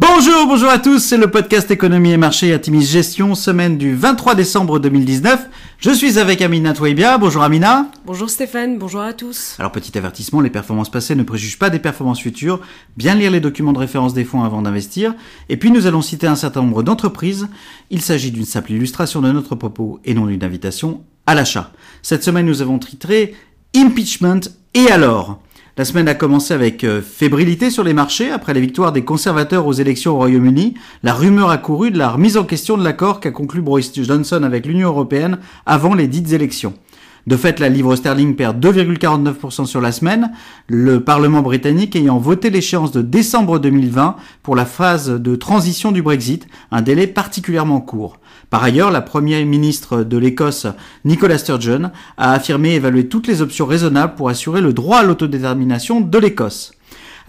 Bonjour, bonjour à tous, c'est le podcast Économie et Marché Atimis Gestion, semaine du 23 décembre 2019. Je suis avec Amina Touaibia. Bonjour Amina. Bonjour Stéphane, bonjour à tous. Alors petit avertissement, les performances passées ne préjugent pas des performances futures. Bien lire les documents de référence des fonds avant d'investir. Et puis nous allons citer un certain nombre d'entreprises. Il s'agit d'une simple illustration de notre propos et non d'une invitation à l'achat. Cette semaine nous avons titré Impeachment et alors? La semaine a commencé avec euh, fébrilité sur les marchés après les victoires des conservateurs aux élections au Royaume-Uni. La rumeur a couru de la remise en question de l'accord qu'a conclu Boris Johnson avec l'Union européenne avant les dites élections. De fait, la livre sterling perd 2,49% sur la semaine, le Parlement britannique ayant voté l'échéance de décembre 2020 pour la phase de transition du Brexit, un délai particulièrement court. Par ailleurs, la première ministre de l'Écosse, Nicola Sturgeon, a affirmé évaluer toutes les options raisonnables pour assurer le droit à l'autodétermination de l'Écosse.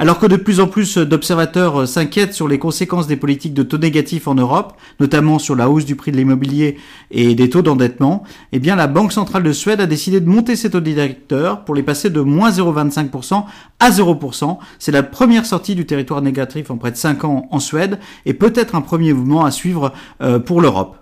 Alors que de plus en plus d'observateurs s'inquiètent sur les conséquences des politiques de taux négatifs en Europe, notamment sur la hausse du prix de l'immobilier et des taux d'endettement, eh bien la Banque centrale de Suède a décidé de monter ses taux directeurs pour les passer de moins 0,25% à 0%. C'est la première sortie du territoire négatif en près de 5 ans en Suède et peut-être un premier mouvement à suivre euh, pour l'Europe.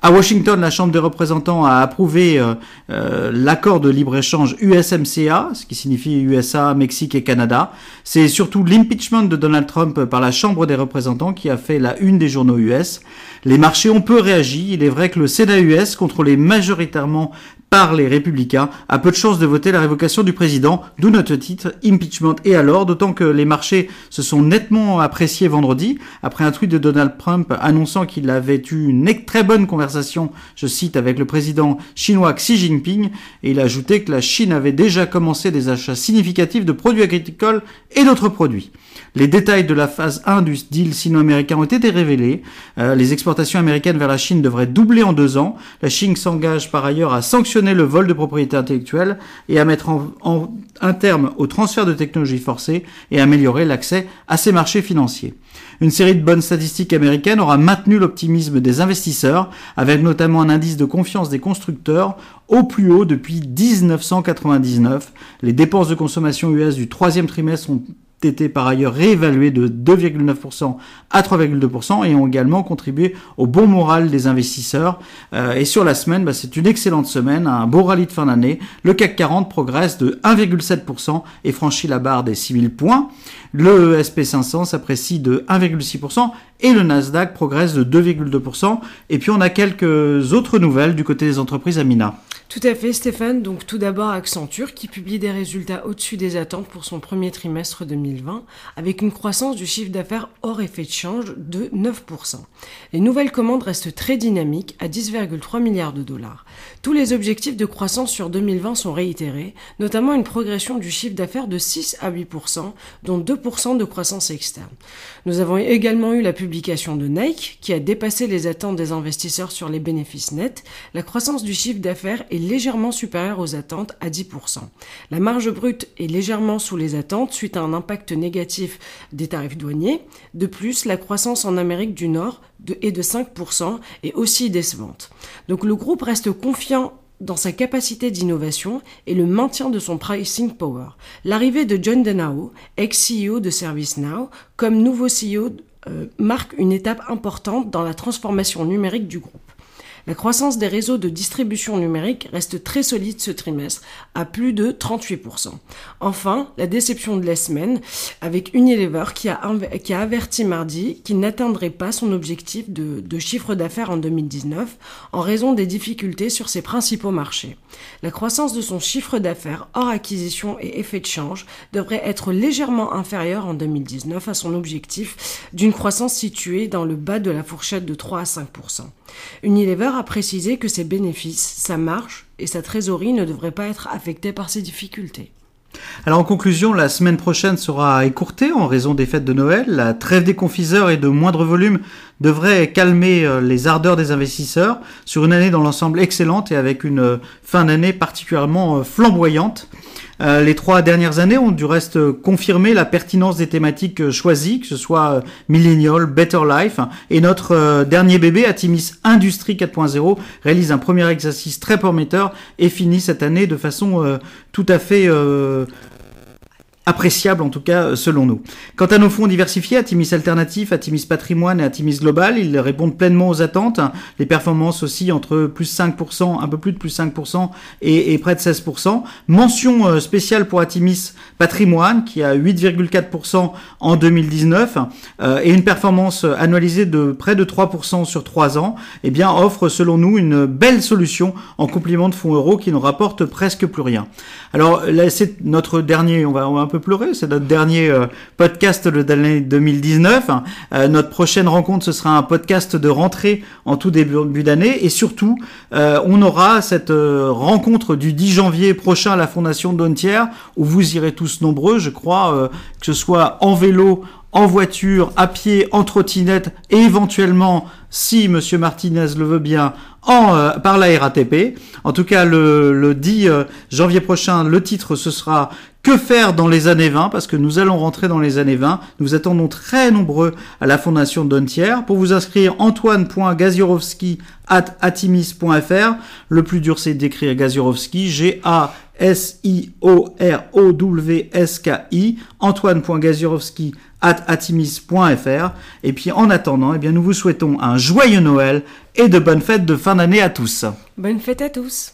À Washington, la Chambre des représentants a approuvé euh, euh, l'accord de libre-échange USMCA, ce qui signifie USA, Mexique et Canada. C'est surtout l'impeachment de Donald Trump par la Chambre des représentants qui a fait la une des journaux US. Les marchés ont peu réagi. Il est vrai que le Sénat US, contrôlé majoritairement par les républicains, a peu de chances de voter la révocation du président, d'où notre titre Impeachment et alors, d'autant que les marchés se sont nettement appréciés vendredi, après un tweet de Donald Trump annonçant qu'il avait eu une très bonne conversation, je cite, avec le président chinois Xi Jinping, et il a ajouté que la Chine avait déjà commencé des achats significatifs de produits agricoles et d'autres produits. Les détails de la phase 1 du deal sino-américain ont été révélés. Euh, les exportations américaines vers la Chine devraient doubler en deux ans. La Chine s'engage par ailleurs à sanctionner le vol de propriété intellectuelle et à mettre un terme au transfert de technologies forcées et améliorer l'accès à ces marchés financiers. Une série de bonnes statistiques américaines aura maintenu l'optimisme des investisseurs, avec notamment un indice de confiance des constructeurs au plus haut depuis 1999. Les dépenses de consommation US du troisième trimestre ont été par ailleurs réévalués de 2,9% à 3,2% et ont également contribué au bon moral des investisseurs. Euh, et sur la semaine, bah, c'est une excellente semaine, un beau rallye de fin d'année. Le CAC 40 progresse de 1,7% et franchit la barre des 6000 points. Le SP500 s'apprécie de 1,6% et le Nasdaq progresse de 2,2%. Et puis on a quelques autres nouvelles du côté des entreprises Amina. Tout à fait Stéphane, donc tout d'abord Accenture qui publie des résultats au-dessus des attentes pour son premier trimestre 2020 avec une croissance du chiffre d'affaires hors effet de change de 9%. Les nouvelles commandes restent très dynamiques à 10,3 milliards de dollars. Tous les objectifs de croissance sur 2020 sont réitérés, notamment une progression du chiffre d'affaires de 6 à 8%, dont 2% de croissance externe. Nous avons également eu la publication de Nike qui a dépassé les attentes des investisseurs sur les bénéfices nets. La croissance du chiffre d'affaires est légèrement supérieure aux attentes à 10%. La marge brute est légèrement sous les attentes suite à un impact négatif des tarifs douaniers. De plus, la croissance en Amérique du Nord est de 5% et aussi décevante. Donc le groupe reste confiant dans sa capacité d'innovation et le maintien de son pricing power. L'arrivée de John Denao, ex-CEO de ServiceNow, comme nouveau CEO, euh, marque une étape importante dans la transformation numérique du groupe. La croissance des réseaux de distribution numérique reste très solide ce trimestre, à plus de 38%. Enfin, la déception de la semaine avec Unilever qui a, qui a averti mardi qu'il n'atteindrait pas son objectif de, chiffre d'affaires en 2019 en raison des difficultés sur ses principaux marchés. La croissance de son chiffre d'affaires hors acquisition et effet de change devrait être légèrement inférieure en 2019 à son objectif d'une croissance située dans le bas de la fourchette de 3 à 5%. Unilever a précisé que ses bénéfices, sa marge et sa trésorerie ne devraient pas être affectés par ces difficultés. Alors en conclusion, la semaine prochaine sera écourtée en raison des fêtes de Noël. La trêve des confiseurs et de moindre volume devrait calmer euh, les ardeurs des investisseurs sur une année dans l'ensemble excellente et avec une euh, fin d'année particulièrement euh, flamboyante. Euh, les trois dernières années ont du reste confirmé la pertinence des thématiques choisies, que ce soit euh, Millennial, Better Life, et notre euh, dernier bébé, Atimis Industrie 4.0, réalise un premier exercice très prometteur et finit cette année de façon tout à fait appréciable en tout cas selon nous. Quant à nos fonds diversifiés, Atimis Alternatif, Atimis Patrimoine et Atimis Global, ils répondent pleinement aux attentes. Les performances aussi entre plus 5%, un peu plus de plus 5% et, près de 16%. Mention spéciale pour Atimis Patrimoine qui a 8,4% en 2019 et une performance annualisée de près de 3% sur 3 ans, eh bien offre selon nous une belle solution en complément de fonds euros qui ne rapporte presque plus rien. Alors là, c'est notre dernier, on va un peu pleurer, c'est notre dernier euh, podcast de l'année 2019. Euh, notre prochaine rencontre, ce sera un podcast de rentrée en tout début d'année et surtout, euh, on aura cette rencontre du 10 janvier prochain à la Fondation Dontière où vous irez tous nombreux, je crois, que ce soit en vélo, en voiture, à pied, en trottinette et éventuellement, si Monsieur Martinez le veut bien, en, par la RATP. En tout cas, le, le 10 euh, janvier prochain, le titre ce sera Que faire dans les années 20 parce que nous allons rentrer dans les années 20. Nous attendons très nombreux à la Fondation Dontière. Pour vous inscrire, antoine.gaziorowski at atimis.fr. Le plus dur, c'est d'écrire Gaziorowski, G-A S-I-O-R-O-W-S-K-I, antoine.gaziorowski at atimis.fr. Et puis en attendant, eh bien, nous vous souhaitons un joyeux Noël et de bonnes fêtes de fin d'année à tous. Bonne fête à tous.